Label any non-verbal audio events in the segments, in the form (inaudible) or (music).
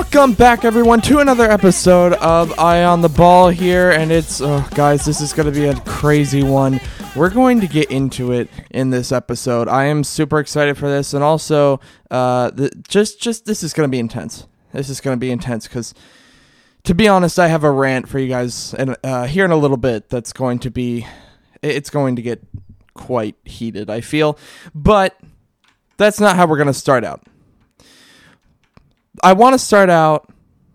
Welcome back, everyone, to another episode of Eye on the Ball here. And it's, oh, guys, this is going to be a crazy one. We're going to get into it in this episode. I am super excited for this. And also, uh, the, just, just, this is going to be intense. This is going to be intense because, to be honest, I have a rant for you guys and uh, here in a little bit that's going to be, it's going to get quite heated, I feel. But that's not how we're going to start out. I want to start out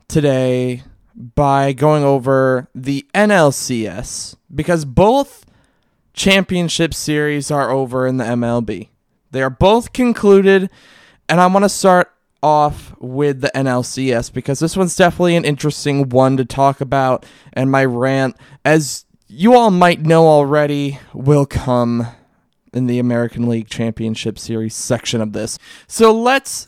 today by going over the NLCS because both championship series are over in the MLB. They are both concluded, and I want to start off with the NLCS because this one's definitely an interesting one to talk about, and my rant, as you all might know already, will come in the American League Championship Series section of this. So let's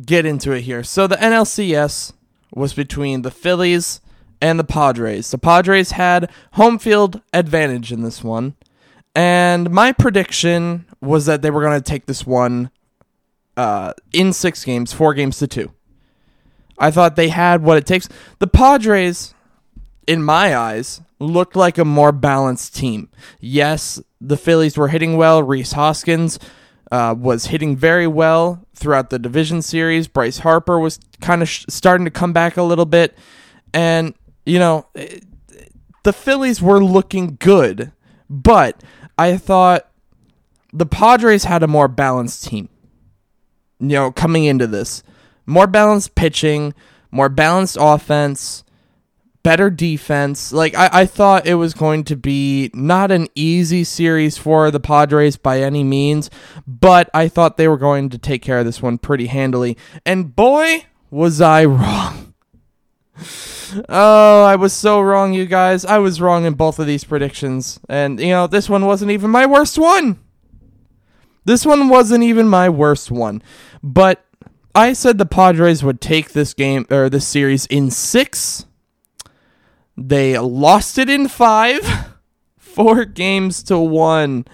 get into it here. So the NLCS was between the Phillies and the Padres. The Padres had home field advantage in this one. And my prediction was that they were going to take this one uh, in six games, four games to two. I thought they had what it takes. The Padres, in my eyes, looked like a more balanced team. Yes, the Phillies were hitting well. Rhys Hoskins uh, was hitting very well throughout the division series. Bryce Harper was kind of sh- starting to come back a little bit. And, you know, the Phillies were looking good, but I thought the Padres had a more balanced team, you know, coming into this. More balanced pitching, more balanced offense better defense. Like I, I thought it was going to be not an easy series for the Padres by any means, but I thought they were going to take care of this one pretty handily. And boy, was I wrong. (laughs) Oh, I was so wrong, you guys. I was wrong in both of these predictions. And, you know, this one wasn't even my worst one. This one wasn't even my worst one. But I said the Padres would take this game or this series in six they lost it in five, (laughs) four games to one.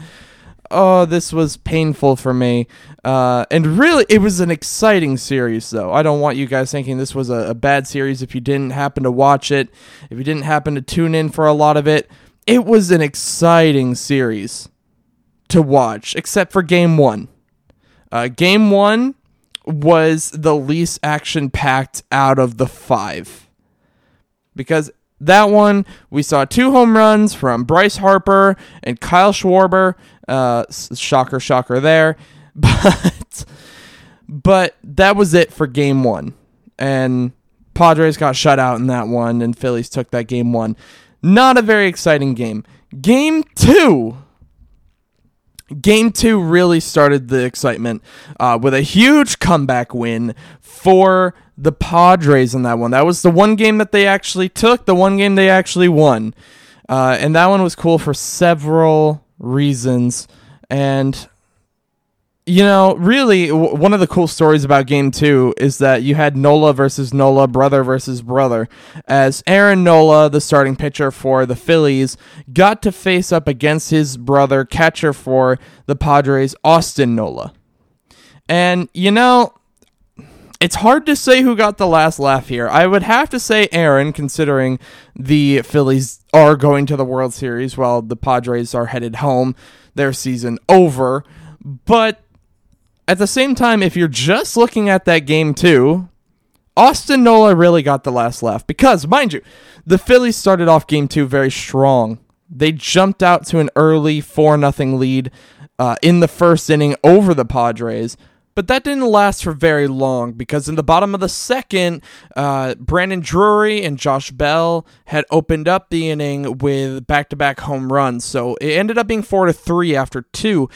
Oh, this was painful for me. Uh, and really, it was an exciting series, though. I don't want you guys thinking this was a, a bad series if you didn't happen to watch it, if you didn't happen to tune in for a lot of it. It was an exciting series to watch, except for game one. Uh, game one was the least action packed out of the five. Because that one, we saw two home runs from Bryce Harper and Kyle Schwarber. Uh, shocker, shocker there. (laughs) But but that was it for game one. And Padres got shut out in that one, and Phillies took that game one. Not a very exciting game. Game two. Game two really started the excitement uh, with a huge comeback win for the Padres in that one. That was the one game that they actually took, the one game they actually won. Uh, and that one was cool for several reasons. And, you know, really, w- one of the cool stories about game two is that you had Nola versus Nola, brother versus brother, as Aaron Nola, the starting pitcher for the Phillies, got to face up against his brother, catcher for the Padres, Austin Nola. And, you know, it's hard to say who got the last laugh here. I would have to say Aaron, considering the Phillies are going to the World Series while the Padres are headed home, their season over. But at the same time, if you're just looking at that game too, Austin Nola really got the last laugh because, mind you, the Phillies started off game two very strong. They jumped out to an early 4 0 lead uh, in the first inning over the Padres. But that didn't last for very long because in the bottom of the second, uh, Brandon Drury and Josh Bell had opened up the inning with back-to-back home runs. So it ended up being four to three after two.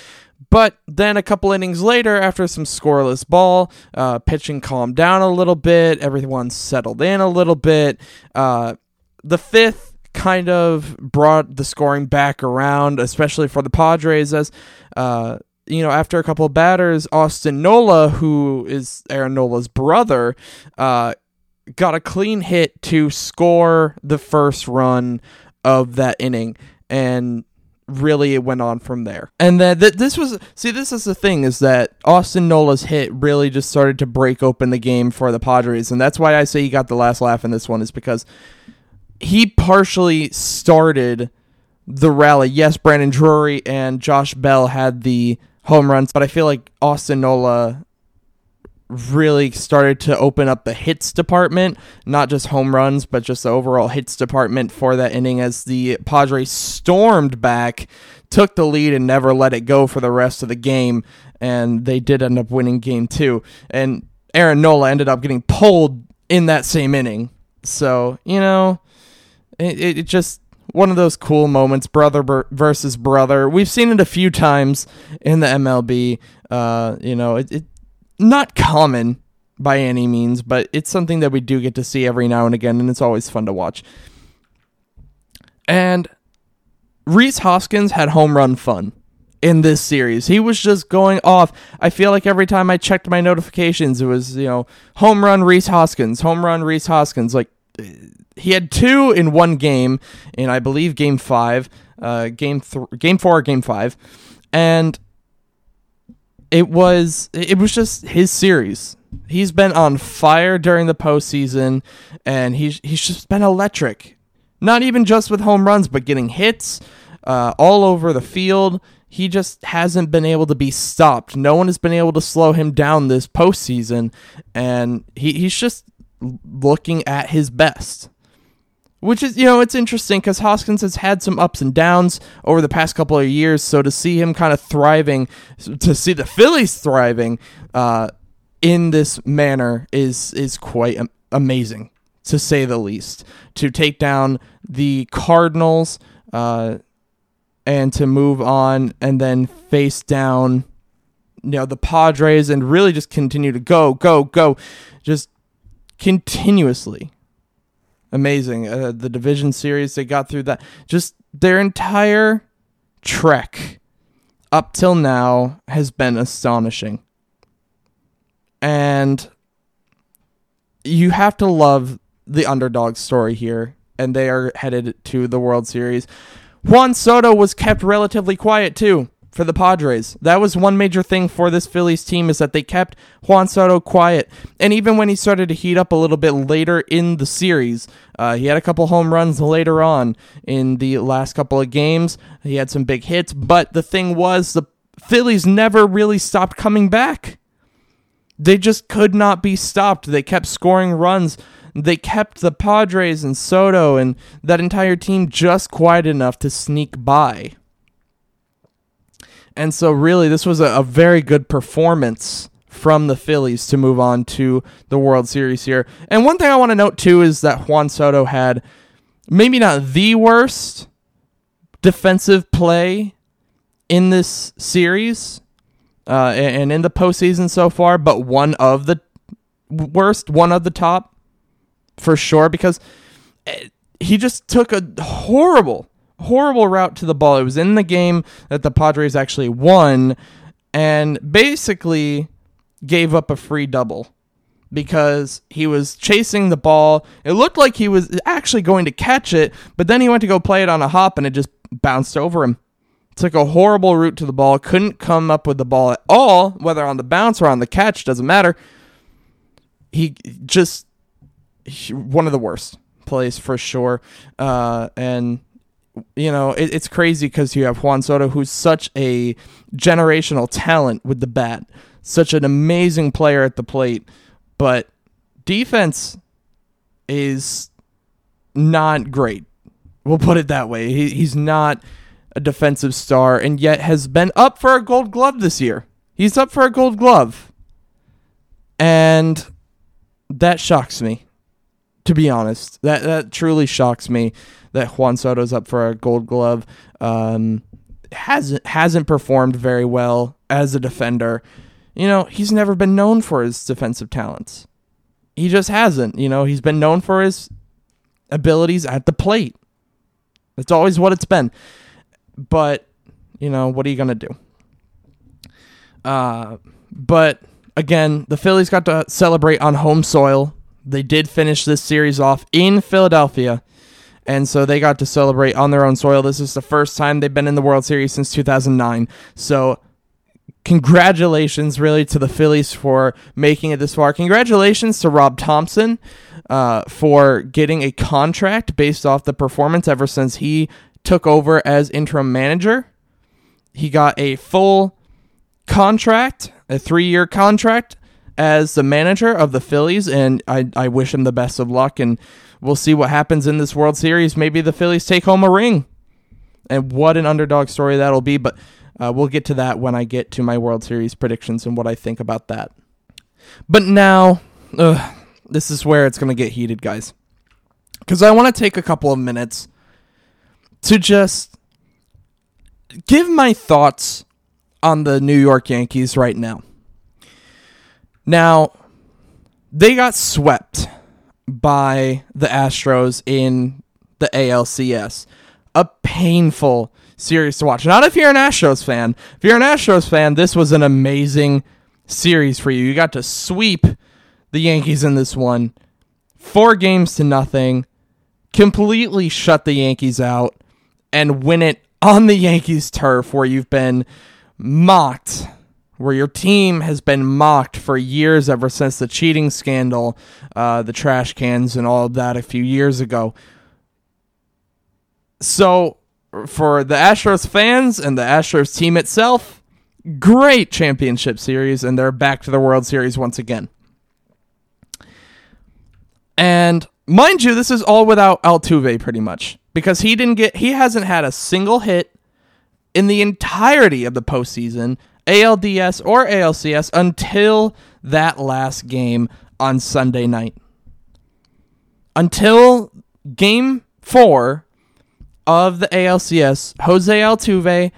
But then a couple innings later, after some scoreless ball, uh, pitching calmed down a little bit, everyone settled in a little bit. Uh, the fifth kind of brought the scoring back around, especially for the Padres, as uh, you know, after a couple of batters, Austin Nola, who is Aaron Nola's brother, uh, got a clean hit to score the first run of that inning. And really it went on from there. And then th- this was see this is the thing is that Austin Nola's hit really just started to break open the game for the Padres and that's why I say he got the last laugh in this one is because he partially started the rally. Yes, Brandon Drury and Josh Bell had the home runs, but I feel like Austin Nola really started to open up the hits department, not just home runs, but just the overall hits department for that inning as the Padres stormed back, took the lead, and never let it go for the rest of the game. And they did end up winning game two. And Aaron Nola ended up getting pulled in that same inning. So, you know, it, it just one of those cool moments, brother versus brother. We've seen it a few times in the MLB. Uh, you know, it, it not common by any means, but it's something that we do get to see every now and again, and it's always fun to watch. And Rhys Hoskins had home run fun in this series. He was just going off. I feel like every time I checked my notifications, it was, you know, home run Rhys Hoskins, home run Rhys Hoskins. Like, he had two in one game, in I believe game five, uh, game, th- game four, or game five. And it was it was just his series. He's been on fire during the postseason, and he's he's just been electric. Not even just with home runs, but getting hits uh, all over the field. He just hasn't been able to be stopped. No one has been able to slow him down this postseason, and he, he's just looking at his best. Which is, you know, it's interesting because Hoskins has had some ups and downs over the past couple of years. So to see him kind of thriving, to see the Phillies thriving uh, in this manner is is quite amazing, to say the least. To take down the Cardinals uh, and to move on and then face down, you know, the Padres and really just continue to go, go, go, just continuously amazing. Uh, the division series they got through that, just their entire trek up till now has been astonishing. And you have to love the underdog story here, and they are headed to the World Series. Juan Soto was kept relatively quiet too for the Padres. That was one major thing for this Phillies team is that they kept Juan Soto quiet. And even when he started to heat up a little bit later in the series, uh, he had a couple home runs later on in the last couple of games. He had some big hits, but the thing was the Phillies never really stopped coming back. They just could not be stopped. They kept scoring runs. They kept the Padres and Soto and that entire team just quiet enough to sneak by. And so, really, this was a, a very good performance from the Phillies to move on to the World Series here. And one thing I want to note too is that Juan Soto had maybe not the worst defensive play in this series uh, and in the postseason so far, but one of the worst, one of the top for sure, because eh, he just took a horrible horrible route to the ball. It was in the game that the Padres actually won and basically gave up a free double because he was chasing the ball. It looked like he was actually going to catch it, but then he went to go play it on a hop and it just bounced over him. Took a horrible route to the ball, couldn't come up with the ball at all, whether on the bounce or on the catch, doesn't matter. He just he, one of the worst plays for sure. Uh, and you know, it, it's crazy because you have Juan Soto, who's such a generational talent with the bat, such an amazing player at the plate, but defense is not great. We'll put it that way. He, he's not a defensive star, and yet has been up for a Gold Glove this year. He's up for a Gold Glove, and that shocks me. To be honest, that that truly shocks me that Juan Soto's up for a Gold Glove. Um, hasn't hasn't performed very well as a defender. You know, he's never been known for his defensive talents. He just hasn't. You know, he's been known for his abilities at the plate. That's always what it's been. But, you know, what are you to do? Uh, but again, the Phillies got to celebrate on home soil. They did finish this series off in Philadelphia and so they got to celebrate on their own soil. This is the first time they've been in the World Series since 2009. So congratulations really to the Phillies for making it this far. Congratulations to Rob Thomson uh, for getting a contract based off the performance ever since he took over as interim manager. He got a full contract, a three year contract as the manager of the Phillies, and I, I wish him the best of luck. And we'll see what happens in this World Series. Maybe the Phillies take home a ring. And what an underdog story that'll be. But uh, we'll get to that when I get to my World Series predictions and what I think about that. But now, ugh, this is where it's going to get heated, guys. Because I want to take a couple of minutes to just give my thoughts on the New York Yankees right now. Now, they got swept by the Astros in the ALCS. A painful series to watch. Not if you're an Astros fan. If you're an Astros fan, this was an amazing series for you. You got to sweep the Yankees in this one. Four games to nothing. Completely shut the Yankees out and win it on the Yankees turf where you've been mocked, where your team has been mocked for years ever since the cheating scandal, uh, the trash cans, and all of that a few years ago. So, for the Astros fans and the Astros team itself, great championship series, and they're back to the World Series once again. And mind you, this is all without Altuve pretty much because he didn't get he hasn't had a single hit in the entirety of the postseason, ALDS or ALCS, until that last game on Sunday night. Until game four of the ALCS, Jose Altuve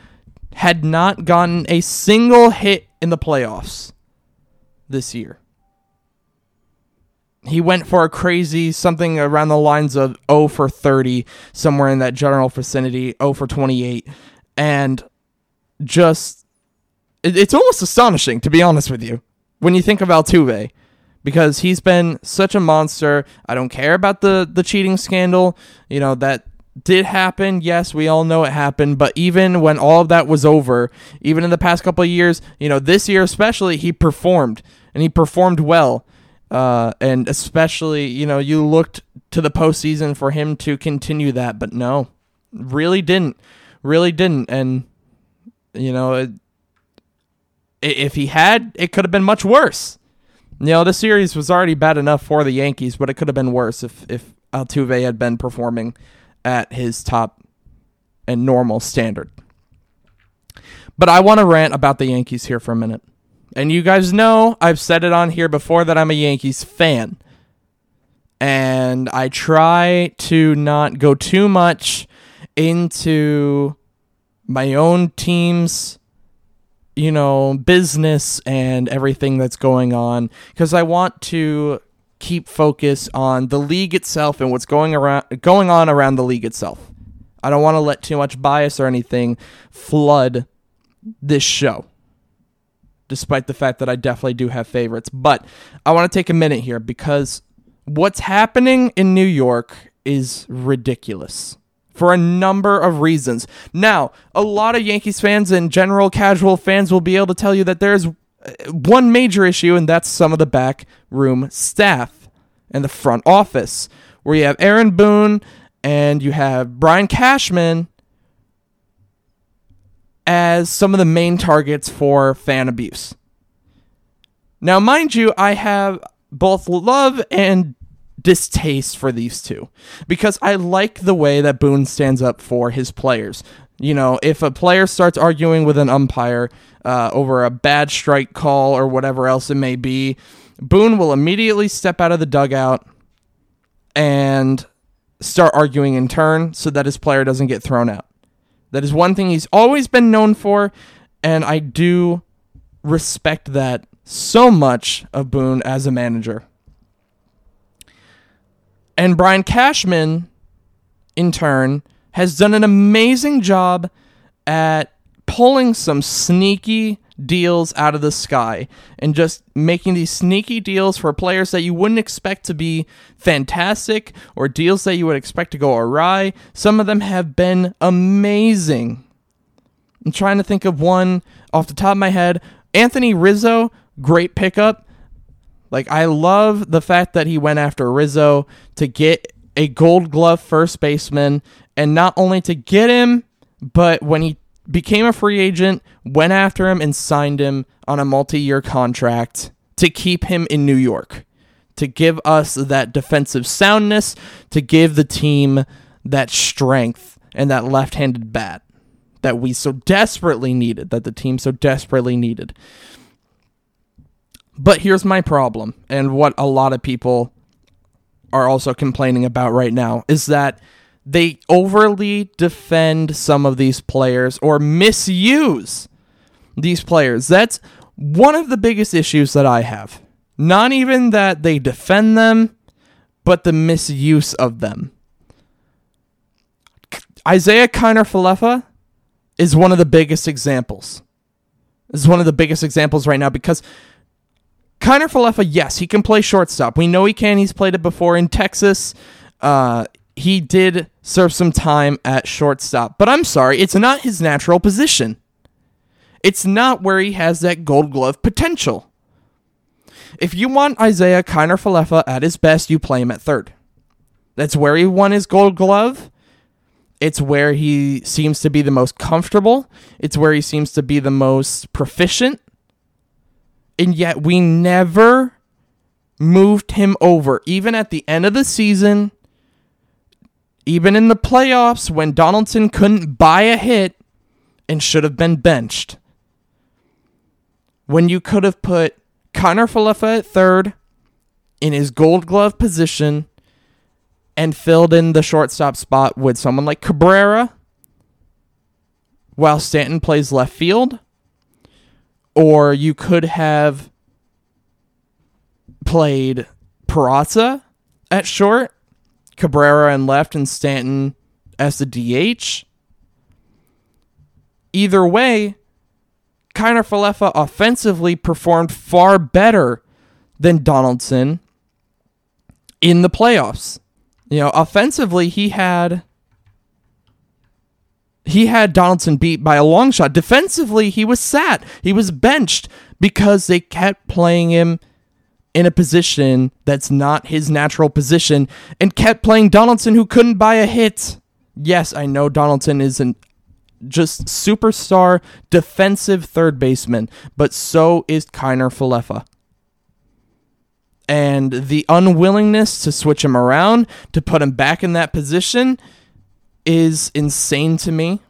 had not gotten a single hit in the playoffs this year. He went for a crazy something around the lines of 0 for 30, somewhere in that general vicinity, 0 for 28 and just it's almost astonishing to be honest with you when you think of Altuve because he's been such a monster. I don't care about the the cheating scandal, you know that did happen. Yes, we all know it happened, but even when all of that was over, even in the past couple of years, you know, this year especially, he performed and he performed well. Uh, and especially, you know, you looked to the postseason for him to continue that, but no, really didn't really didn't. And you know, it, if he had, it could have been much worse. You know, the series was already bad enough for the Yankees, but it could have been worse if if Altuve had been performing at his top and normal standard. But I want to rant about the Yankees here for a minute. And you guys know I've said it on here before that I'm a Yankees fan. And I try to not go too much into my own team's you know business and everything that's going on because I want to keep focus on the league itself and what's going around going on around the league itself. I don't want to let too much bias or anything flood this show. Despite the fact that I definitely do have favorites, but I want to take a minute here because what's happening in New York is ridiculous for a number of reasons. Now, a lot of Yankees fans and general casual fans will be able to tell you that there's uh, one major issue, and that's some of the back room staff and the front office, where you have Aaron Boone and you have Brian Cashman as some of the main targets for fan abuse. Now, mind you, I have both love and distaste for these two because I like the way that Boone stands up for his players. You know, if a player starts arguing with an umpire uh, over a bad strike call or whatever else it may be, Boone will immediately step out of the dugout and start arguing in turn so that his player doesn't get thrown out. That is one thing he's always been known for, and I do respect that so much of Boone as a manager. And Brian Cashman, in turn, has done an amazing job at pulling some sneaky deals out of the sky and just making these sneaky deals for players that you wouldn't expect to be fantastic or deals that you would expect to go awry. Some of them have been amazing. I'm trying to think of one off the top of my head. Anthony Rizzo, great pickup. Like, I love the fact that he went after Rizzo to get a gold glove first baseman, and not only to get him, but when he became a free agent, went after him and signed him on a multi year contract to keep him in New York, to give us that defensive soundness, to give the team that strength and that left handed bat that we so desperately needed, that the team so desperately needed. But here's my problem, and what a lot of people are also complaining about right now is that they overly defend some of these players or misuse these players. That's one of the biggest issues that I have. Not even that they defend them, but the misuse of them. Isaiah Kiner Falefa is one of the biggest examples. Is one of the biggest examples right now because Kiner Falefa, yes, he can play shortstop. We know he can. He's played it before in Texas. Uh, he did serve some time at shortstop. But I'm sorry, it's not his natural position. It's not where he has that gold glove potential. If you want Isaiah Kiner Falefa at his best, you play him at third. That's where he won his gold glove. It's where he seems to be the most comfortable. It's where he seems to be the most proficient. And yet we never moved him over. Even at the end of the season, even in the playoffs when Donaldson couldn't buy a hit and should have been benched. When you could have put Kiner Falefa at third in his gold glove position and filled in the shortstop spot with someone like Cabrera while Stanton plays left field. Or you could have played Peraza at short Cabrera and left and Stanton as the DH. Either way, Kiner Falefa offensively performed far better than Donaldson in the playoffs. You know, offensively he had he had Donaldson beat by a long shot. Defensively, he was sat. He was benched because they kept playing him in a position that's not his natural position and kept playing Donaldson who couldn't buy a hit. Yes, I know Donaldson is an just superstar defensive third baseman, but so is Kiner Falefa. And the unwillingness to switch him around, to put him back in that position, is insane to me.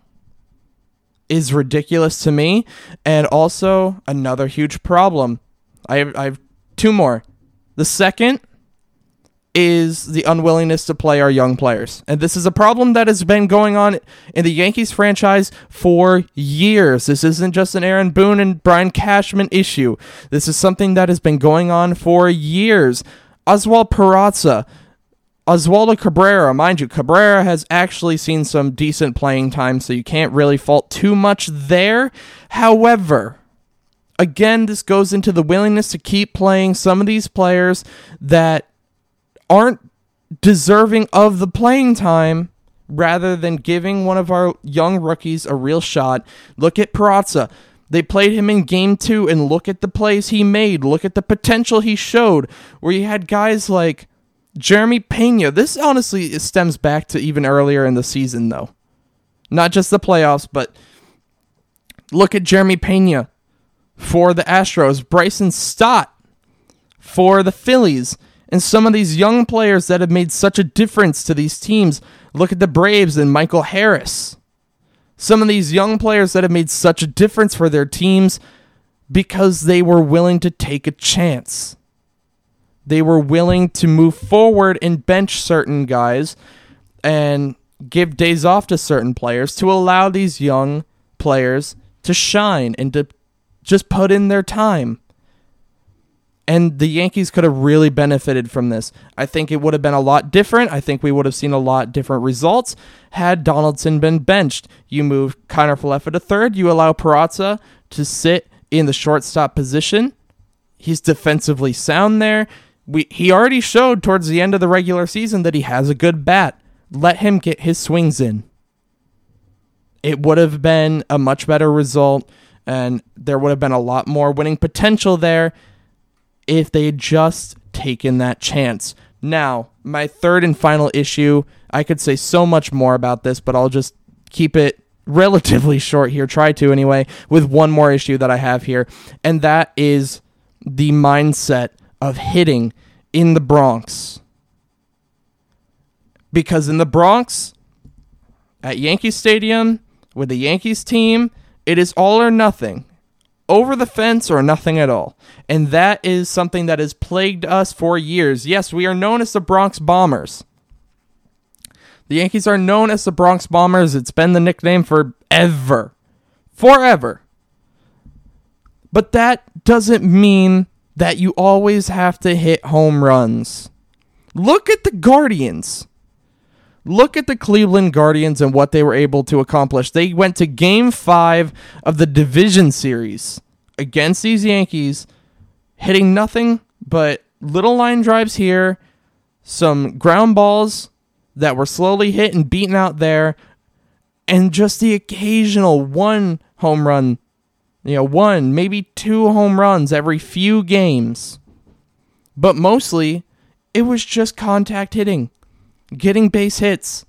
Is ridiculous to me. And also another huge problem. I have, I have Two more. The second is the unwillingness to play our young players. And this is a problem that has been going on in the Yankees franchise for years. This isn't just an Aaron Boone and Brian Cashman issue. This is something that has been going on for years. Oswald Peraza, Oswaldo Cabrera, mind you, Cabrera has actually seen some decent playing time, so you can't really fault too much there. However, again, this goes into the willingness to keep playing some of these players that aren't deserving of the playing time rather than giving one of our young rookies a real shot. Look at Peraza. They played him in game two, and look at the plays he made. Look at the potential he showed, where you had guys like Jeremy Pena. This honestly stems back to even earlier in the season, though. Not just the playoffs, but look at Jeremy Pena for the Astros, Bryson Stott for the Phillies, and some of these young players that have made such a difference to these teams. Look at the Braves and Michael Harris. Some of these young players that have made such a difference for their teams because they were willing to take a chance. They were willing to move forward and bench certain guys and give days off to certain players to allow these young players to shine and to just put in their time. And the Yankees could have really benefited from this. I think it would have been a lot different. I think we would have seen a lot different results had Donaldson been benched. You move Kiner Falefa to third. You allow Peraza to sit in the shortstop position. He's defensively sound there. We, he already showed towards the end of the regular season that he has a good bat. Let him get his swings in. It would have been a much better result, and there would have been a lot more winning potential there if they had just taken that chance. Now, my third and final issue, I could say so much more about this, but I'll just keep it (laughs) relatively short here, try to anyway, with one more issue that I have here, and that is the mindset of hitting in the Bronx. Because in the Bronx, at Yankee Stadium, with the Yankees team, it is all or nothing. Over the fence or nothing at all. And that is something that has plagued us for years. Yes, we are known as the Bronx Bombers. The Yankees are known as the Bronx Bombers. It's been the nickname forever. Forever. But that doesn't mean that you always have to hit home runs. Look at the Guardians. Look at the Cleveland Guardians and what they were able to accomplish. They went to game five of the division series against these Yankees, hitting nothing but little line drives here, some ground balls that were slowly hit and beaten out there, and just the occasional one home run, you know, one, maybe two home runs every few games. But mostly, it was just contact hitting, getting base hits.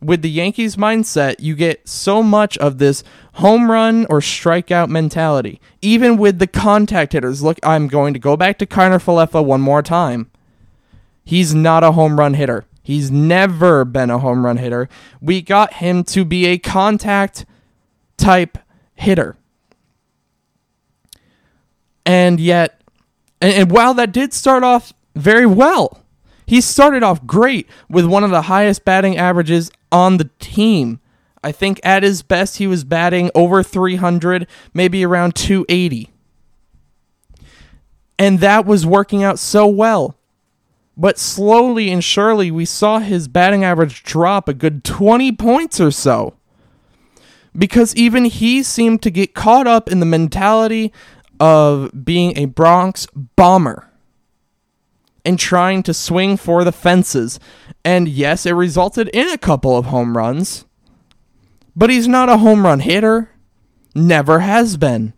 With the Yankees mindset, you get so much of this home run or strikeout mentality. Even with the contact hitters, look, I'm going to go back to Kiner Falefa one more time. He's not a home run hitter. He's never been a home run hitter. We got him to be a contact type hitter. And yet, and, and while that did start off very well, he started off great with one of the highest batting averages on the team. I think at his best, he was batting over 300, maybe around 280. And that was working out so well. But slowly and surely, we saw his batting average drop a good 20 points or so. Because even he seemed to get caught up in the mentality of being a Bronx bomber and trying to swing for the fences. And yes, it resulted in a couple of home runs. But he's not a home run hitter. Never has been.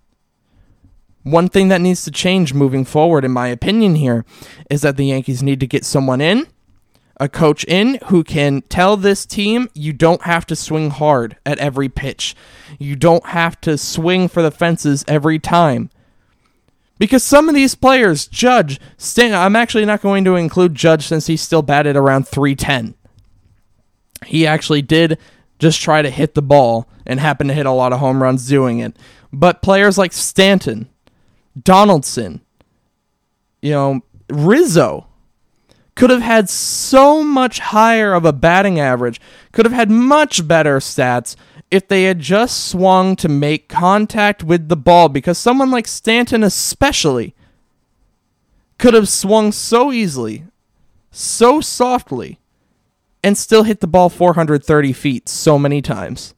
One thing that needs to change moving forward, in my opinion, here, is that the Yankees need to get someone in, a coach in, who can tell this team you don't have to swing hard at every pitch. You don't have to swing for the fences every time. Because some of these players, Judge, Stan, I'm actually not going to include Judge since he still batted around 310. He actually did just try to hit the ball and happened to hit a lot of home runs doing it. But players like Stanton, Donaldson, you know, Rizzo could have had so much higher of a batting average, could have had much better stats if they had just swung to make contact with the ball because someone like Stanton especially could have swung so easily, so softly, and still hit the ball 430 feet so many times.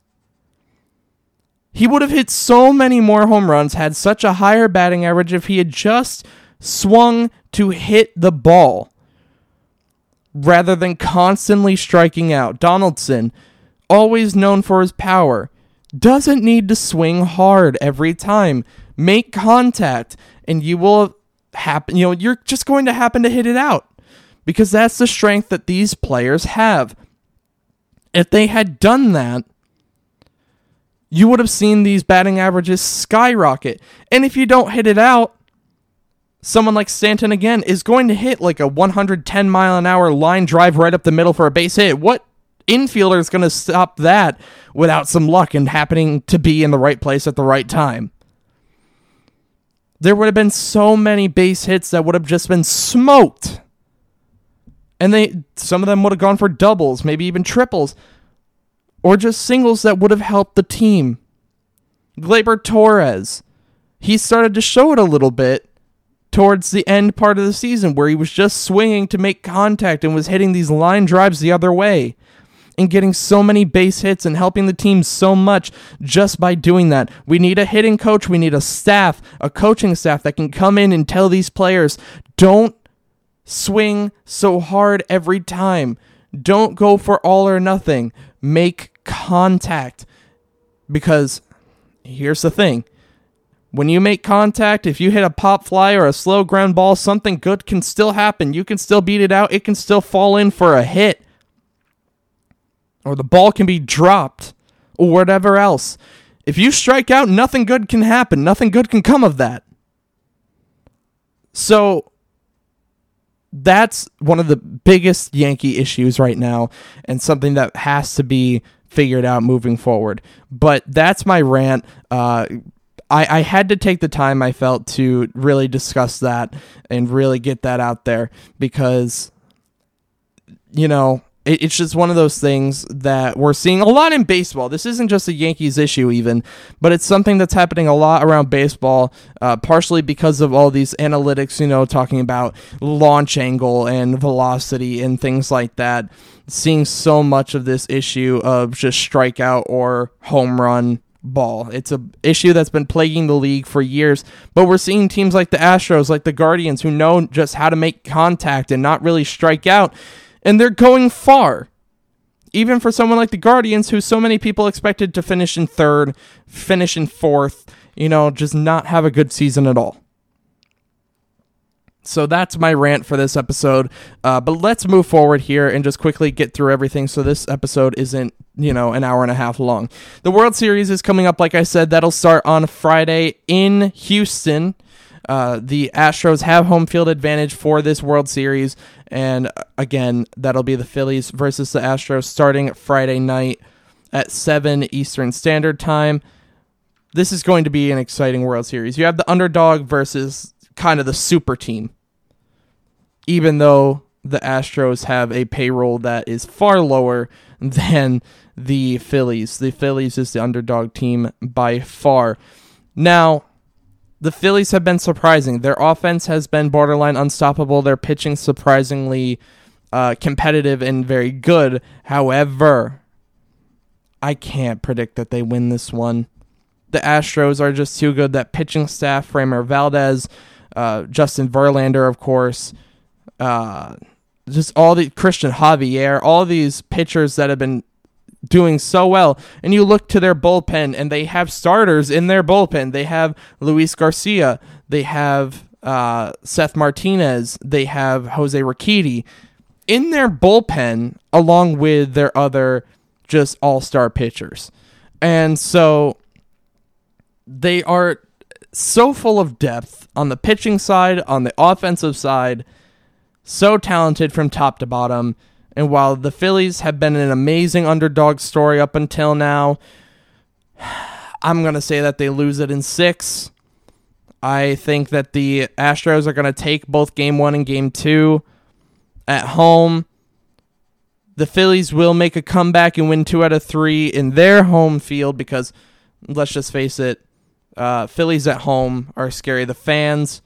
He would have hit so many more home runs, had such a higher batting average if he had just swung to hit the ball rather than constantly striking out. Donaldson, always known for his power, doesn't need to swing hard every time. Make contact and you will happen, you know, you're just going to happen to hit it out because that's the strength that these players have. If they had done that, you would have seen these batting averages skyrocket. And if you don't hit it out, someone like Stanton again is going to hit like a 110 mile an hour line drive right up the middle for a base hit. What infielder is going to stop that without some luck and happening to be in the right place at the right time? There would have been so many base hits that would have just been smoked. And they some of them would have gone for doubles, maybe even triples or just singles that would have helped the team. Gleyber Torres, he started to show it a little bit towards the end part of the season where he was just swinging to make contact and was hitting these line drives the other way. and getting so many base hits and helping the team so much just by doing that. We need a hitting coach, we need a staff, a coaching staff that can come in and tell these players, don't swing so hard every time. Don't go for all or nothing. Make contact. Because here's the thing when you make contact, if you hit a pop fly or a slow ground ball, something good can still happen. You can still beat it out. It can still fall in for a hit. Or the ball can be dropped or whatever else. If you strike out, nothing good can happen. Nothing good can come of that. So that's one of the biggest Yankee issues right now and something that has to be figured out moving forward. But that's my rant. Uh, I, I had to take the time I felt to really discuss that and really get that out there because, you know, it, it's just one of those things that we're seeing a lot in baseball. This isn't just a Yankees issue, even, but it's something that's happening a lot around baseball, uh, partially because of all these analytics, you know, talking about launch angle and velocity and things like that. Seeing so much of this issue of just strikeout or home run ball. It's a issue that's been plaguing the league for years, but we're seeing teams like the Astros, like the Guardians who know just how to make contact and not really strike out, and they're going far. Even for someone like the Guardians who so many people expected to finish in third, finish in fourth, you know, just not have a good season at all. So that's my rant for this episode. Uh, but let's move forward here and just quickly get through everything so this episode isn't, you know, an hour and a half long. The World Series is coming up, like I said. That'll start on Friday in Houston. Uh, the Astros have home field advantage for this World Series. And uh, again, that'll be the Phillies versus the Astros starting Friday night at 7 Eastern Standard Time. This is going to be an exciting World Series. You have the underdog versus kind of the super team. Even though the Astros have a payroll that is far lower (laughs) than the Phillies. The Phillies is the underdog team by far. Now, the Phillies have been surprising. Their offense has been borderline unstoppable. Their pitching surprisingly uh, competitive and very good. However, I can't predict that they win this one. The Astros are just too good. That pitching staff, Framber Valdez, uh, Justin Verlander, of course, uh, just all the Christian Javier, all these pitchers that have been doing so well. And you look to their bullpen, and they have starters in their bullpen. They have Luis Garcia, they have uh, Seth Martinez, they have Jose Urquidy in their bullpen, along with their other just all star pitchers. And so they are so full of depth on the pitching side, on the offensive side, so talented from top to bottom. And while the Phillies have been an amazing underdog story up until now, (sighs) I'm going to say that they lose it in six. I think that the Astros are going to take both game one and game two at home. The Phillies will make a comeback and win two out of three in their home field because, let's just face it, uh, Phillies at home are scary. The fans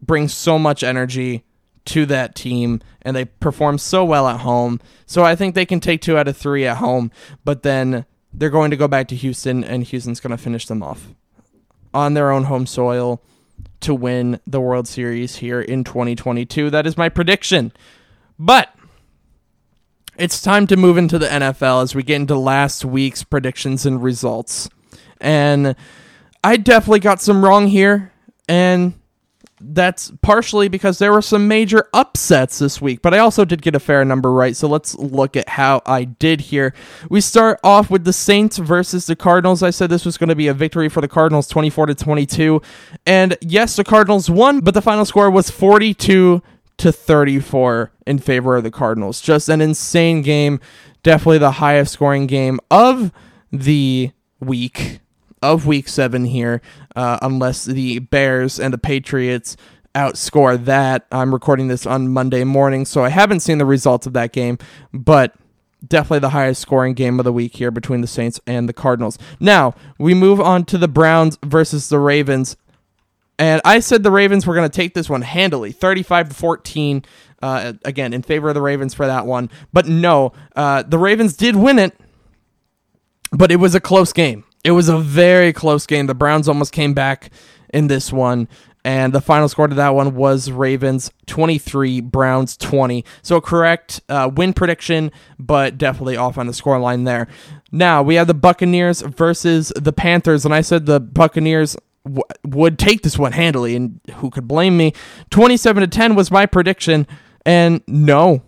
bring so much energy to that team and they perform so well at home. So I think they can take two out of three at home, but then they're going to go back to Houston and Houston's going to finish them off on their own home soil to win the World Series here in 2022. That is my prediction. But it's time to move into the NFL as we get into last week's predictions and results. And I definitely got some wrong here, and that's partially because there were some major upsets this week, but I also did get a fair number right. So let's look at how I did here. We start off with the Saints versus the Cardinals. I said this was going to be a victory for the Cardinals 24 to 22. And yes, the Cardinals won, but the final score was 42 to 34 in favor of the Cardinals. Just an insane game. Definitely the highest scoring game of the week of week seven here, uh, unless the Bears and the Patriots outscore that. I'm recording this on Monday morning, so I haven't seen the results of that game, but definitely the highest scoring game of the week here between the Saints and the Cardinals. Now, we move on to the Browns versus the Ravens. And I said the Ravens were going to take this one handily, 35 to 14. Uh, again, in favor of the Ravens for that one. But no, uh, the Ravens did win it, but it was a close game. It was a very close game. The Browns almost came back in this one. And the final score to that one was Ravens 23, Browns 20. So correct uh, win prediction, but definitely off on the score line there. Now we have the Buccaneers versus the Panthers, and I said the Buccaneers w- would take this one handily, and who could blame me? 27 to 10 was my prediction, and no,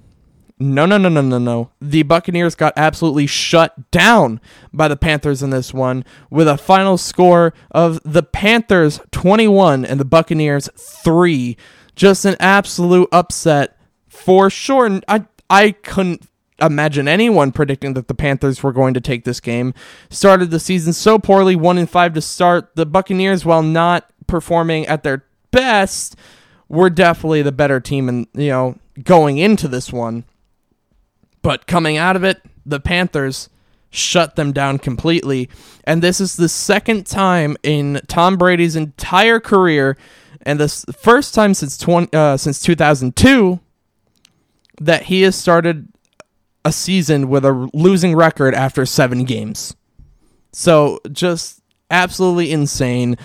no, no, no, no, no, no. The Buccaneers got absolutely shut down by the Panthers in this one with a final score of the Panthers 21 and the Buccaneers 3. Just an absolute upset for sure. I I couldn't imagine anyone predicting that the Panthers were going to take this game. Started the season so poorly, 1 in 5 to start. The Buccaneers while not performing at their best were definitely the better team and, you know, going into this one. But coming out of it, the Panthers shut them down completely. And this is the second time in Tom Brady's entire career, and the first time since 20, uh, since 2002 that he has started a season with a losing record after seven games. So just absolutely insane.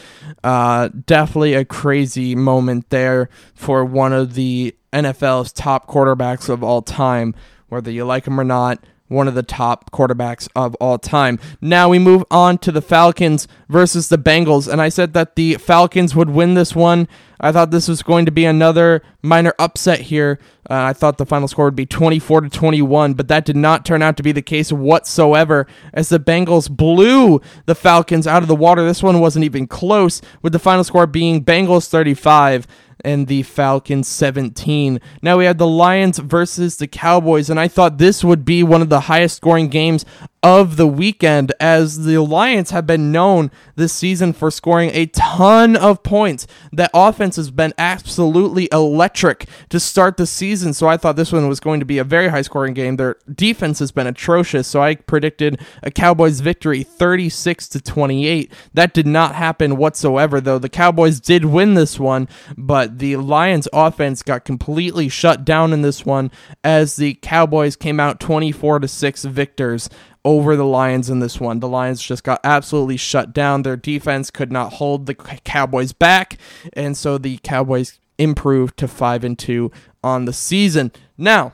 Uh, definitely a crazy moment there for one of the NFL's top quarterbacks of all time whether you like him or not, one of the top quarterbacks of all time. Now we move on to the Falcons versus the Bengals, and I said that the Falcons would win this one. I thought this was going to be another minor upset here. Uh, I thought the final score would be 24 to 21, but that did not turn out to be the case whatsoever as the Bengals blew the Falcons out of the water. This one wasn't even close, with the final score being Bengals 35 and the Falcons 17. Now we had the Lions versus the Cowboys, and I thought this would be one of the highest scoring games of the weekend as the Lions have been known this season for scoring a ton of points. That offense has been absolutely electric to start the season, so I thought this one was going to be a very high scoring game. Their defense has been atrocious, so I predicted a Cowboys victory 36 to 28. That did not happen whatsoever though. The Cowboys did win this one, but the Lions offense got completely shut down in this one as the Cowboys came out 24 to 6 victors over the Lions in this one. The Lions just got absolutely shut down. Their defense could not hold the Cowboys back, and so the Cowboys improved to 5 and 2 on the season. Now,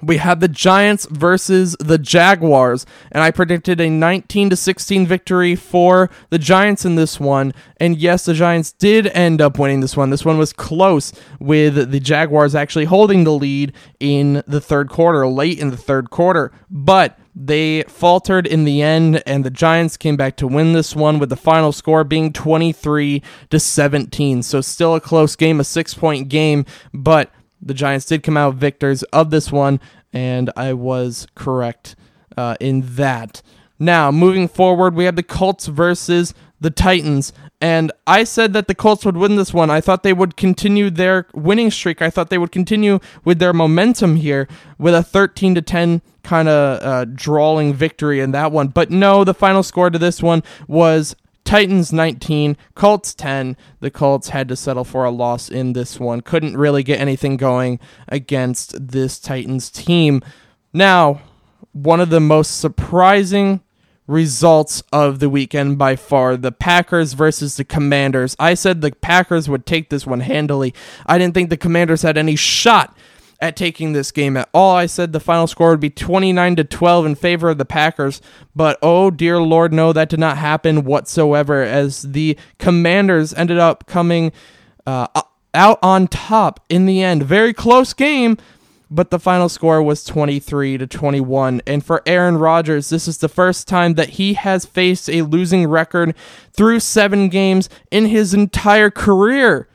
we had the Giants versus the Jaguars, and I predicted a 19 to 16 victory for the Giants in this one. And yes, the Giants did end up winning this one. This one was close, with the Jaguars actually holding the lead in the third quarter, late in the third quarter. But they faltered in the end, and the Giants came back to win this one with the final score being 23 to 17. So still a close game, a six point game, but the Giants did come out victors of this one, and I was correct uh, in that. Now, moving forward, we have the Colts versus the Titans. And I said that the Colts would win this one. I thought they would continue their winning streak. I thought they would continue with their momentum here with a 13 to 10 kind of uh, drawing victory in that one. But no, the final score to this one was Titans 19, Colts 10. The Colts had to settle for a loss in this one. Couldn't really get anything going against this Titans team. Now, one of the most surprising results of the weekend by far the Packers versus the Commanders. I said the Packers would take this one handily. I didn't think the Commanders had any shot at taking this game at all. I said the final score would be 29 to 12 in favor of the Packers, but oh dear lord no that did not happen whatsoever as the Commanders ended up coming uh, out on top in the end. Very close game, but the final score was 23 to 21. And for Aaron Rodgers, this is the first time that he has faced a losing record through seven games in his entire career.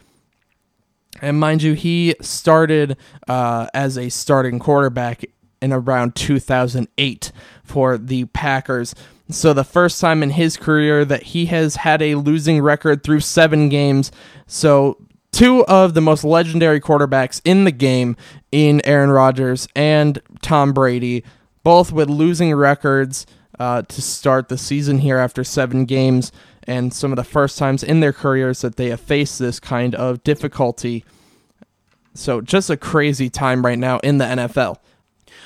And mind you, he started uh, as a starting quarterback in around 2008 for the Packers. So, the first time in his career that he has had a losing record through seven games. So, two of the most legendary quarterbacks in the game in Aaron Rodgers and Tom Brady, both with losing records uh, to start the season here after seven games, and some of the first times in their careers that they have faced this kind of difficulty. So just a crazy time right now in the NFL.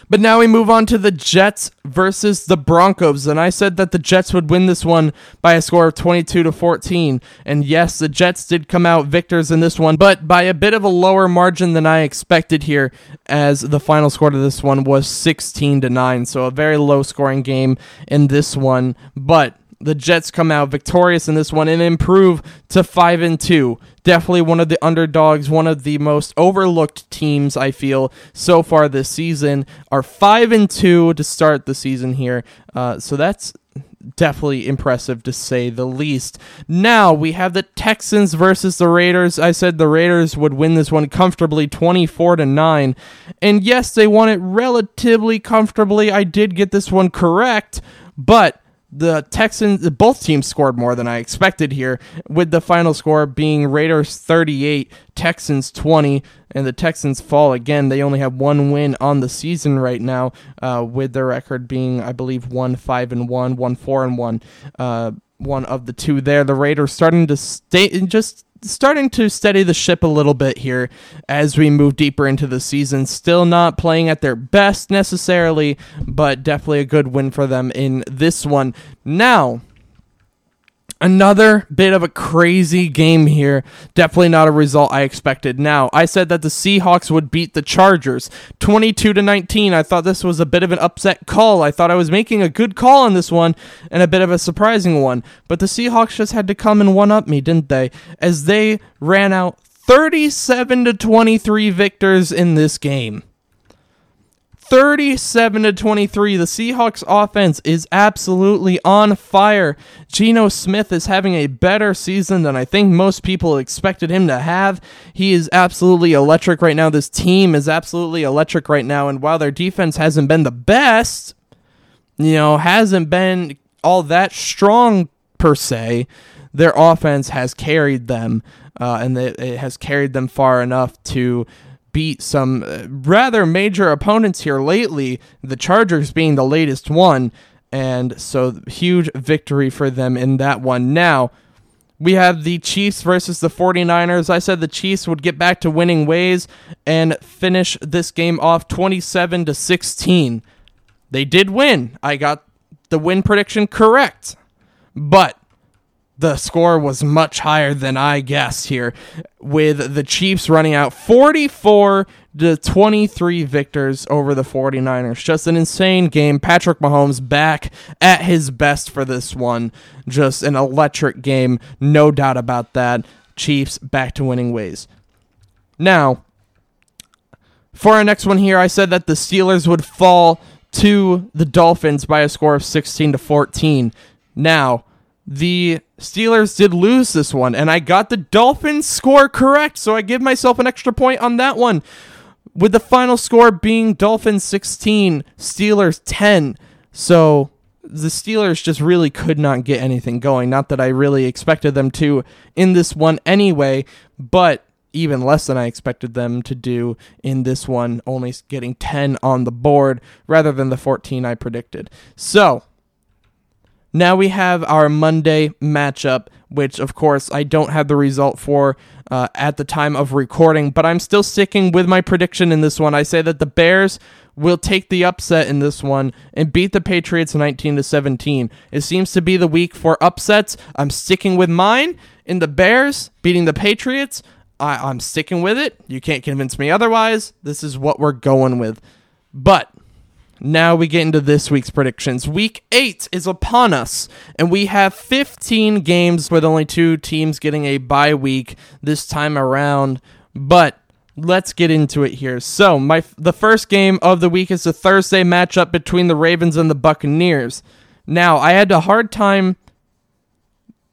But now we move on to the Jets versus the Broncos. And I said that the Jets would win this one by a score of 22 to 14. And yes, the Jets did come out victors in this one, but by a bit of a lower margin than I expected here, as the final score to this one was 16 to 9. So a very low scoring game in this one. But the Jets come out victorious in this one and improve to 5 and 2. Definitely one of the underdogs, one of the most overlooked teams I feel so far this season are 5 and 2 to start the season here. Uh, so that's definitely impressive to say the least. Now we have the Texans versus the Raiders. I said the Raiders would win this one comfortably 24 to 9. And yes, they won it relatively comfortably. I did get this one correct, but the Texans, both teams scored more than I expected here, with the final score being Raiders 38, Texans 20, and the Texans fall again. They only have one win on the season right now, uh, with their record being, I believe, one five and one, one four and one. Uh, one of the two there. The Raiders starting to stay just starting to steady the ship a little bit here as we move deeper into the season. Still not playing at their best necessarily, but definitely a good win for them in this one. Now, Another bit of a crazy game here. Definitely not a result I expected. Now, I said that the Seahawks would beat the Chargers 22 to 19. I thought this was a bit of an upset call. I thought I was making a good call on this one and a bit of a surprising one. But the Seahawks just had to come and one up me, didn't they? As they ran out 37 to 23 victors in this game. 37 to 23. The Seahawks offense is absolutely on fire. Geno Smith is having a better season than I think most people expected him to have. He is absolutely electric right now. This team is absolutely electric right now. And while their defense hasn't been the best, you know, hasn't been all that strong per se, their offense has carried them. Uh, and it has carried them far enough to beat some uh, rather major opponents here lately, the Chargers being the latest one. And so, huge victory for them in that one. Now, we have the Chiefs versus the 49ers. I said the Chiefs would get back to winning ways and finish this game off 27 to 16. They did win. I got the win prediction correct. But the score was much higher than I guessed here, with the Chiefs running out 44 to 23 victors over the 49ers. Just an insane game. Patrick Mahomes back at his best for this one. Just an electric game, no doubt about that. Chiefs back to winning ways. Now, for our next one here, I said that the Steelers would fall to the Dolphins by a score of 16 to 14. Now, the Steelers did lose this one, and I got the Dolphins score correct, so I give myself an extra point on that one. With the final score being Dolphins 16, Steelers 10. So the Steelers just really could not get anything going. Not that I really expected them to in this one anyway, but even less than I expected them to do in this one, only getting 10 on the board rather than the 14 I predicted. So now we have our Monday matchup, which of course I don't have the result for uh, at the time of recording, but I'm still sticking with my prediction in this one. I say that the Bears will take the upset in this one and beat the Patriots 19 to 17. It seems to be the week for upsets. I'm sticking with mine in the Bears beating the Patriots. I, I'm sticking with it. You can't convince me otherwise. This is what we're going with. But now we get into this week's predictions. Week 8 is upon us, and we have 15 games with only two teams getting a bye week this time around. But let's get into it here. So, my the first game of the week is a Thursday matchup between the Ravens and the Buccaneers. Now, I had a hard time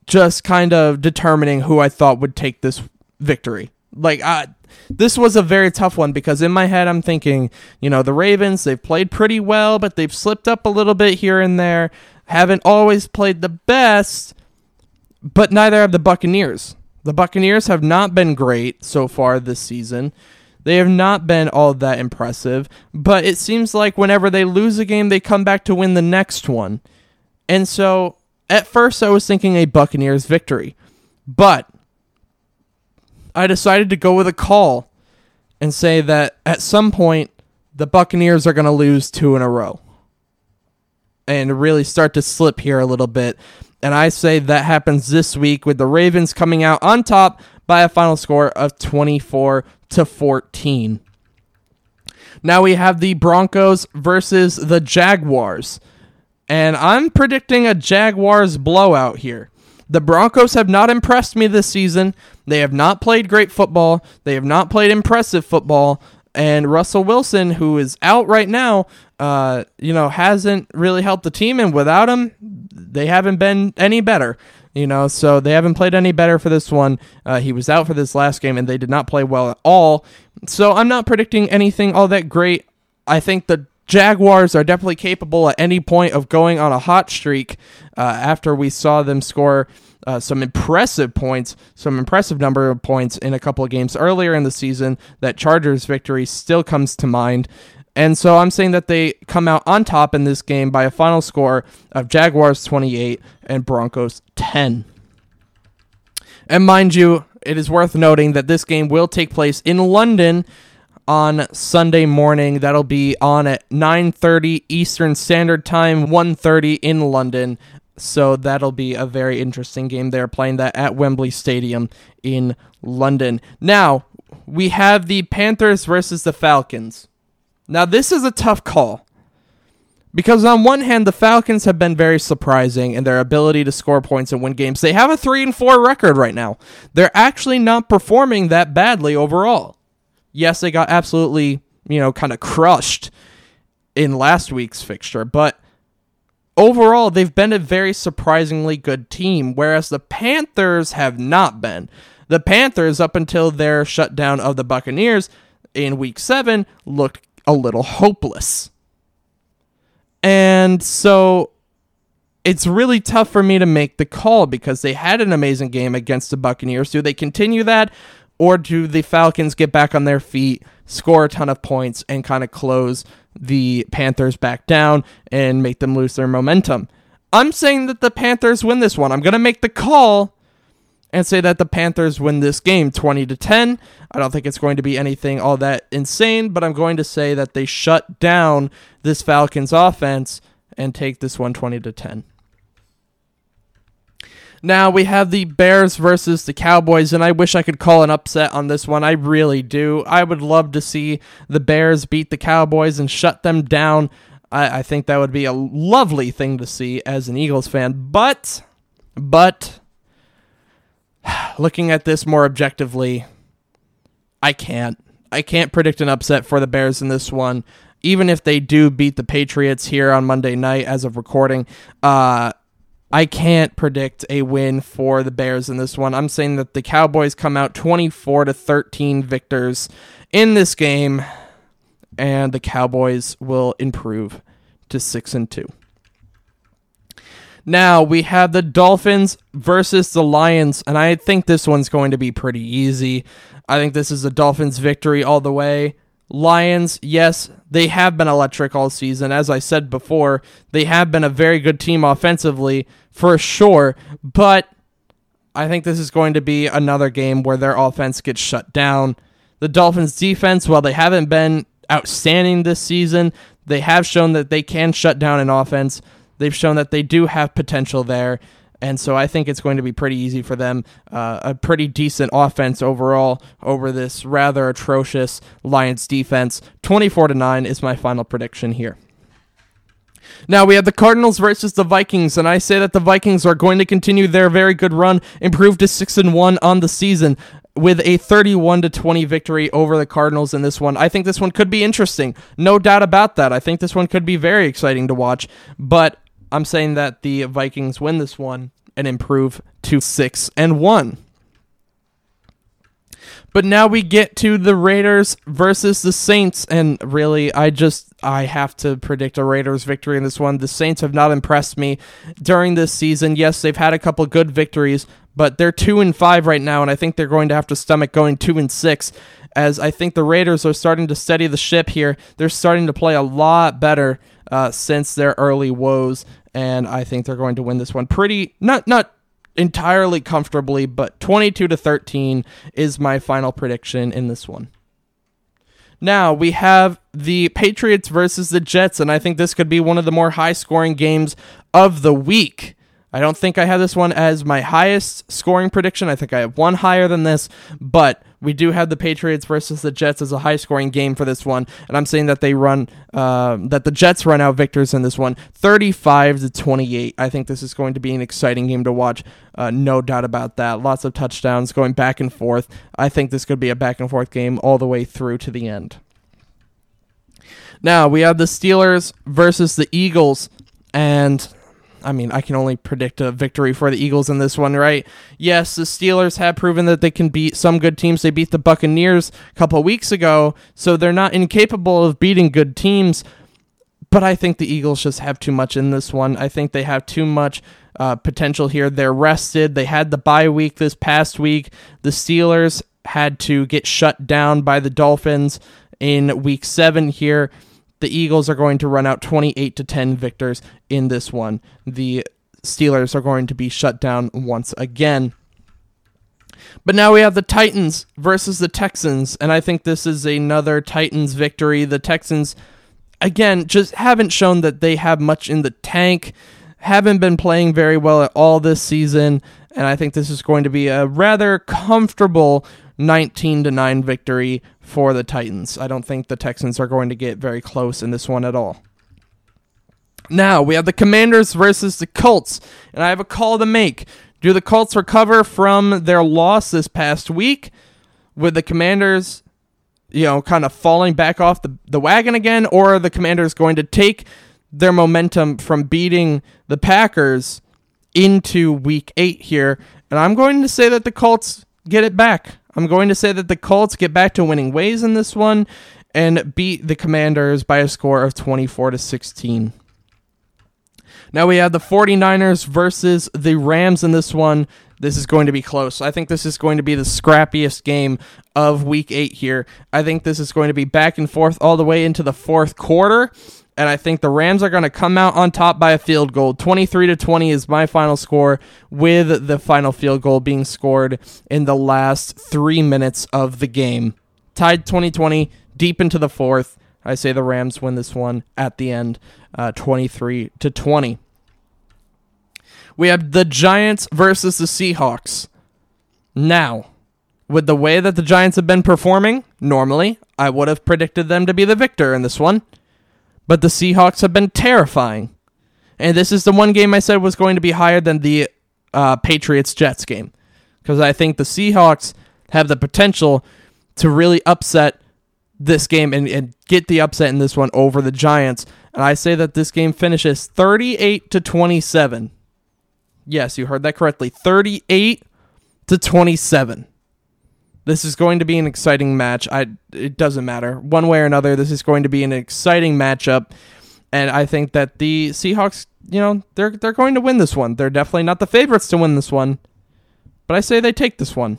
just kind of determining who I thought would take this victory. Like I this was a very tough one because in my head I'm thinking, you know, the Ravens, they've played pretty well, but they've slipped up a little bit here and there, haven't always played the best, but neither have the Buccaneers. The Buccaneers have not been great so far this season. They have not been all that impressive, but it seems like whenever they lose a game, they come back to win the next one. And so at first I was thinking a Buccaneers victory. But I decided to go with a call and say that at some point the Buccaneers are going to lose two in a row and really start to slip here a little bit. And I say that happens this week with the Ravens coming out on top by a final score of 24 to 14. Now we have the Broncos versus the Jaguars. And I'm predicting a Jaguars blowout here. The Broncos have not impressed me this season. They have not played great football. They have not played impressive football. And Russell Wilson, who is out right now, uh, you know, hasn't really helped the team. And without him, they haven't been any better. You know, so they haven't played any better for this one. Uh, he was out for this last game, and they did not play well at all. So I'm not predicting anything all that great. I think the Jaguars are definitely capable at any point of going on a hot streak uh, after we saw them score uh, some impressive points, some impressive number of points in a couple of games earlier in the season. That Chargers victory still comes to mind. And so I'm saying that they come out on top in this game by a final score of Jaguars 28 and Broncos 10. And mind you, it is worth noting that this game will take place in London on Sunday morning. That'll be on at 9:30 Eastern Standard Time, 1:30 in London. So that'll be a very interesting game. They're playing that at Wembley Stadium in London. Now, we have the Panthers versus the Falcons. Now, this is a tough call. Because on one hand, the Falcons have been very surprising in their ability to score points and win games. They have a 3 and 4 record right now. They're actually not performing that badly overall. Yes, they got absolutely, you know, kind of crushed in last week's fixture, but overall, they've been a very surprisingly good team, whereas the Panthers have not been. The Panthers, up until their shutdown of the Buccaneers in week seven, looked a little hopeless. And so it's really tough for me to make the call because they had an amazing game against the Buccaneers. Do they continue that? Or do the Falcons get back on their feet, score a ton of points, and kind of close the Panthers back down and make them lose their momentum? I'm saying that the Panthers win this one. I'm going to make the call and say that the Panthers win this game 20 to 10. I don't think it's going to be anything all that insane, but I'm going to say that they shut down this Falcons offense and take this one 20 to 10. Now we have the Bears versus the Cowboys, and I wish I could call an upset on this one. I really do. I would love to see the Bears beat the Cowboys and shut them down. I, I think that would be a lovely thing to see as an Eagles fan. But, but, (sighs) looking at this more objectively, I can't. I can't predict an upset for the Bears in this one. Even if they do beat the Patriots here on Monday night as of recording, uh, I can't predict a win for the Bears in this one. I'm saying that the Cowboys come out 24 to 13 victors in this game and the Cowboys will improve to 6 and 2. Now we have the Dolphins versus the Lions, and I think this one's going to be pretty easy. I think this is a Dolphins victory all the way. Lions, yes, they have been electric all season. As I said before, they have been a very good team offensively for sure, but I think this is going to be another game where their offense gets shut down. The Dolphins' defense, while they haven't been outstanding this season, they have shown that they can shut down an offense. They've shown that they do have potential there. And so I think it's going to be pretty easy for them. Uh, a pretty decent offense overall over this rather atrocious Lions defense. 24 to 9 is my final prediction here. Now we have the Cardinals versus the Vikings, and I say that the Vikings are going to continue their very good run, improve to six and one on the season with a 31 to 20 victory over the Cardinals in this one. I think this one could be interesting. No doubt about that. I think this one could be very exciting to watch, but I'm saying that the Vikings win this one and improve to 6 and 1. But now we get to the Raiders versus the Saints, and really, I just I have to predict a Raiders victory in this one. The Saints have not impressed me during this season. Yes, they've had a couple good victories, but they're two and five right now, and I think they're going to have to stomach going two and six. As I think the Raiders are starting to steady the ship here, they're starting to play a lot better uh, since their early woes, and I think they're going to win this one pretty not not entirely comfortably, but 22 to 13 is my final prediction in this one. Now we have the Patriots versus the Jets, and I think this could be one of the more high scoring games of the week. I don't think I have this one as my highest scoring prediction. I think I have one higher than this, but we do have the Patriots versus the Jets as a high scoring game for this one, and I'm saying that they run uh, that the Jets run out victors in this one, 35 to 28. I think this is going to be an exciting game to watch, uh, no doubt about that. Lots of touchdowns going back and forth. I think this could be a back and forth game all the way through to the end. Now we have the Steelers versus the Eagles, and I mean, I can only predict a victory for the Eagles in this one, right? Yes, the Steelers have proven that they can beat some good teams. They beat the Buccaneers a couple weeks ago, so they're not incapable of beating good teams. But I think the Eagles just have too much in this one. I think they have too much uh, potential here. They're rested. They had the bye week this past week. The Steelers had to get shut down by the Dolphins in week seven here the Eagles are going to run out 28 to 10 victors in this one. The Steelers are going to be shut down once again. But now we have the Titans versus the Texans, and I think this is another Titans victory. The Texans, again, just haven't shown that they have much in the tank, haven't been playing very well at all this season, and I think this is going to be a rather comfortable 19 to 9 victory for the Titans. I don't think the Texans are going to get very close in this one at all. Now, we have the Commanders versus the Colts, and I have a call to make. Do the Colts recover from their loss this past week with the Commanders, you know, kind of falling back off the, the wagon again, or are the Commanders going to take their momentum from beating the Packers into week eight here? And I'm going to say that the Colts get it back. I'm going to say that the Colts get back to winning ways in this one and beat the Commanders by a score of 24 to 16. Now we have the 49ers versus the Rams in this one. This is going to be close. I think this is going to be the scrappiest game of week 8 here. I think this is going to be back and forth all the way into the fourth quarter and I think the Rams are going to come out on top by a field goal. 23 to 20 is my final score with the final field goal being scored in the last 3 minutes of the game. Tied 2020 deep into the fourth. I say the Rams win this one at the end, uh, 23 to 20. We have the Giants versus the Seahawks. Now, with the way that the Giants have been performing, normally I would have predicted them to be the victor in this one. But the Seahawks have been terrifying. And this is the one game I said was going to be higher than the uh, Patriots Jets game. Because I think the Seahawks have the potential to really upset this game and, and get the upset in this one over the Giants. And I say that this game finishes 38 to 27. Yes, you heard that correctly. 38 to 27. This is going to be an exciting match. I it doesn't matter one way or another. This is going to be an exciting matchup, and I think that the Seahawks, you know, they're they're going to win this one. They're definitely not the favorites to win this one, but I say they take this one.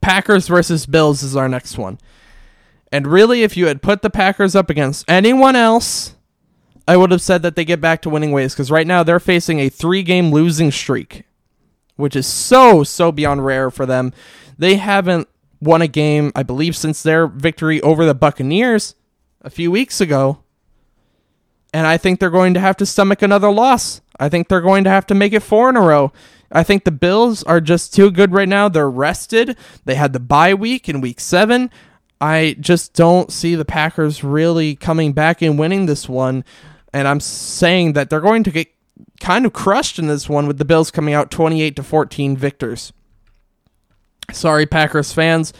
Packers versus Bills is our next one. And really, if you had put the Packers up against anyone else, I would have said that they get back to winning ways because right now they're facing a three game losing streak, which is so, so beyond rare for them. They haven't won a game, I believe, since their victory over the Buccaneers a few weeks ago. And I think they're going to have to stomach another loss. I think they're going to have to make it four in a row. I think the Bills are just too good right now. They're rested. They had the bye week in week seven. I just don't see the Packers really coming back and winning this one. And I'm saying that they're going to get kind of crushed in this one with the Bills coming out 28 to 14 victors. Sorry, Packers fans,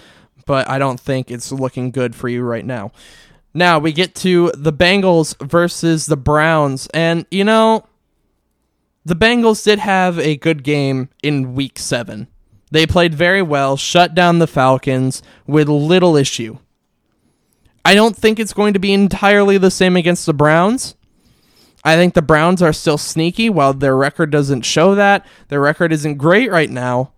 but I don't think it's looking good for you right now. Now we get to the Bengals versus the Browns. And, you know, the Bengals did have a good game in week seven. They played very well, shut down the Falcons with little issue. I don't think it's going to be entirely the same against the Browns. I think the Browns are still sneaky while their record doesn't show that. Their record isn't great right now.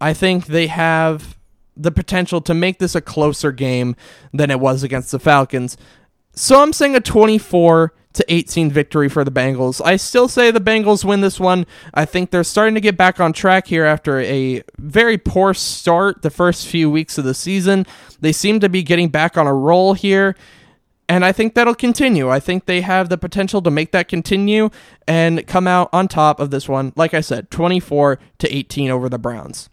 I think they have the potential to make this a closer game than it was against the Falcons. So I'm saying a 24 to 18 victory for the Bengals. I still say the Bengals win this one. I think they're starting to get back on track here after a very poor start the first few weeks of the season. They seem to be getting back on a roll here. And I think that'll continue. I think they have the potential to make that continue and come out on top of this one. Like I said, 24 to 18 over the Browns.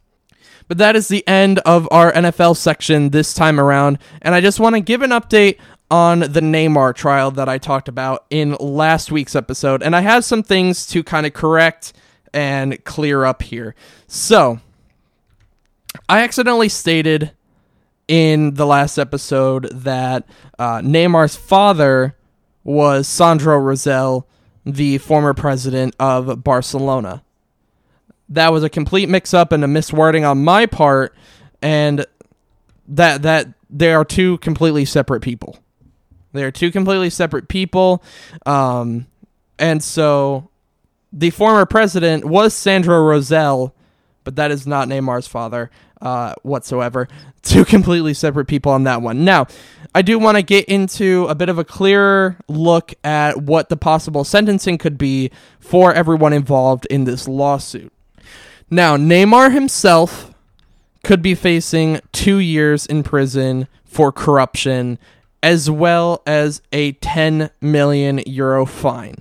But that is the end of our NFL section this time around. And I just want to give an update on the Neymar trial that I talked about in last week's episode. And I have some things to kind of correct and clear up here. So, I accidentally stated in the last episode that uh, Neymar's father was Sandro Rosell, the former president of Barcelona. That was a complete mix-up and a miswording on my part, and that that they are two completely separate people. They are two completely separate people, um, and so the former president was Sandro Rosell, but that is not Neymar's father uh, whatsoever. (laughs) Two completely separate people on that one. Now, I do want to get into a bit of a clearer look at what the possible sentencing could be for everyone involved in this lawsuit. Now, Neymar himself could be facing two years in prison for corruption, as well as a 10 million euro fine.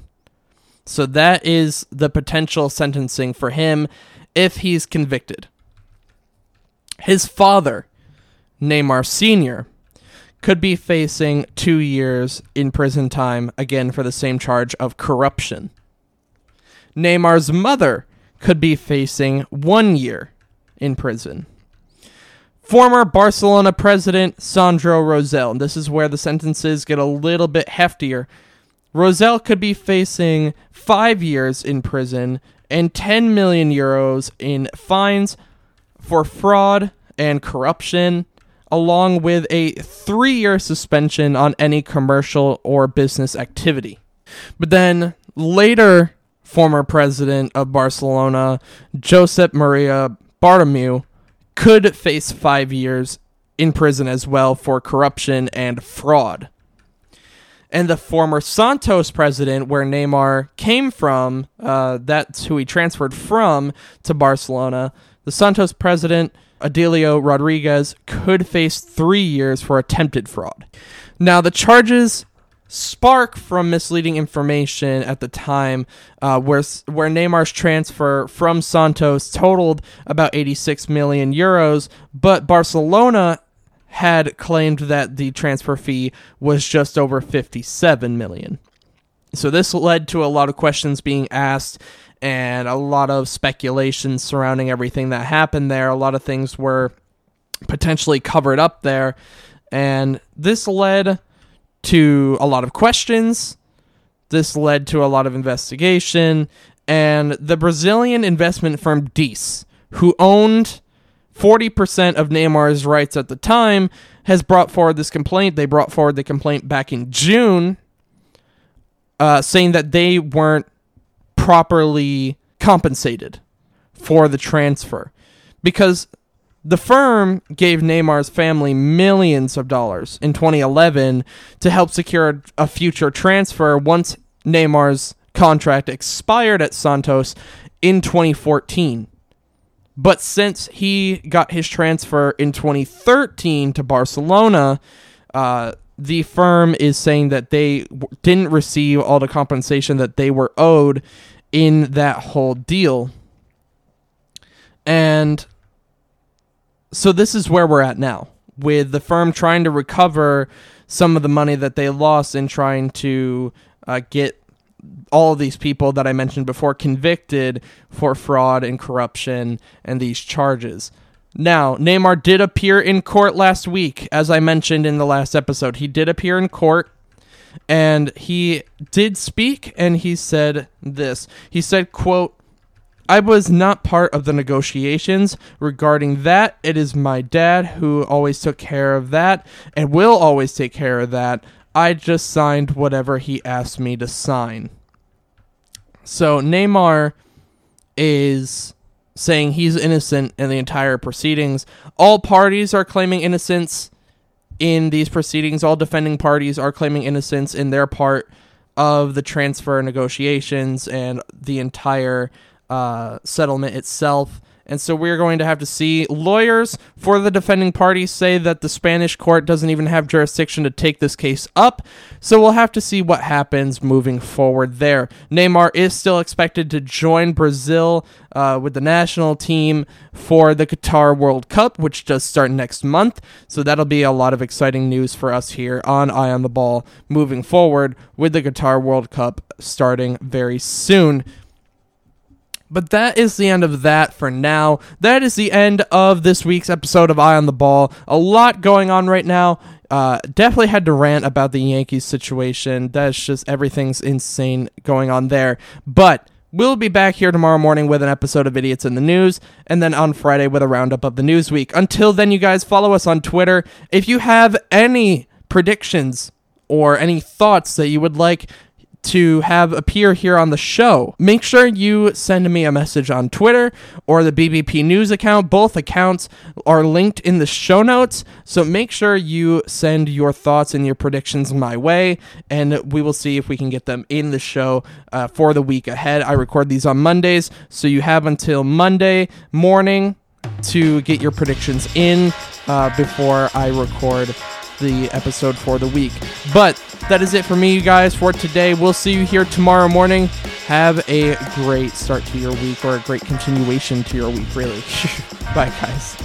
So that is the potential sentencing for him if he's convicted. His father, Neymar Sr., could be facing two years in prison time, again for the same charge of corruption. Neymar's mother could be facing one year in prison. Former Barcelona president Sandro Rosell, this is where the sentences get a little bit heftier. Rosell could be facing five years in prison and 10 million euros in fines for fraud and corruption, along with a three year suspension on any commercial or business activity. But then later, former president of Barcelona, Josep Maria Bartomeu, could face five years in prison as well for corruption and fraud. And the former Santos president, where Neymar came from, uh, that's who he transferred from to Barcelona, the Santos president, Odilio Rodrigues, could face three years for attempted fraud. Now, the charges spark from misleading information at the time, uh, where where Neymar's transfer from Santos totaled about 86 million euros, but Barcelona had claimed that the transfer fee was just over 57 million. So this led to a lot of questions being asked and a lot of speculation surrounding everything that happened there. A lot of things were potentially covered up there. And this led to a lot of questions. This led to a lot of investigation. And the Brazilian investment firm DIS, who owned 40% of Neymar's rights at the time, has brought forward this complaint. They brought forward the complaint back in June, uh, saying that they weren't properly compensated for the transfer because the firm gave Neymar's family millions of dollars in 2011 to help secure a future transfer once Neymar's contract expired at Santos in 2014. But since he got his transfer in 2013 to Barcelona, uh, the firm is saying that they didn't receive all the compensation that they were owed in that whole deal. And so this is where we're at now with the firm trying to recover some of the money that they lost in trying to uh, get all of these people that I mentioned before convicted for fraud and corruption and these charges. Now, Neymar did appear in court last week, as I mentioned in the last episode. He did appear in court and he did speak and he said this. He said, quote, I was not part of the negotiations regarding that. It is my dad who always took care of that and will always take care of that. I just signed whatever he asked me to sign. So Neymar is saying he's innocent in the entire proceedings. All parties are claiming innocence in these proceedings. All defending parties are claiming innocence in their part of the transfer negotiations and the entire uh, settlement itself. And so we're going to have to see lawyers for the defending party say that the Spanish court doesn't even have jurisdiction to take this case up. So we'll have to see what happens moving forward there. Neymar is still expected to join Brazil uh, with the national team for the Qatar World Cup, which does start next month. So that'll be a lot of exciting news for us here on Eye on the Ball moving forward with the Qatar World Cup starting very soon. But that is the end of that for now. That is the end of this week's episode of Eye on the Ball. A lot going on right now. Uh, definitely had to rant about the Yankees situation. That's just everything's insane going on there. But we'll be back here tomorrow morning with an episode of Idiots in the News, and then on Friday with a roundup of the news week. Until then, you guys follow us on Twitter. If you have any predictions or any thoughts that you would like to have appear here on the show, make sure you send me a message on Twitter or the BBP News account. Both accounts are linked in the show notes. So make sure you send your thoughts and your predictions my way, and we will see if we can get them in the show uh, for the week ahead. I record these on Mondays, so you have until Monday morning to get your predictions in uh, before I record the episode for the week. But that is it for me, you guys, for today. We'll see you here tomorrow morning. Have a great start to your week or a great continuation to your week, really. (laughs) Bye, guys.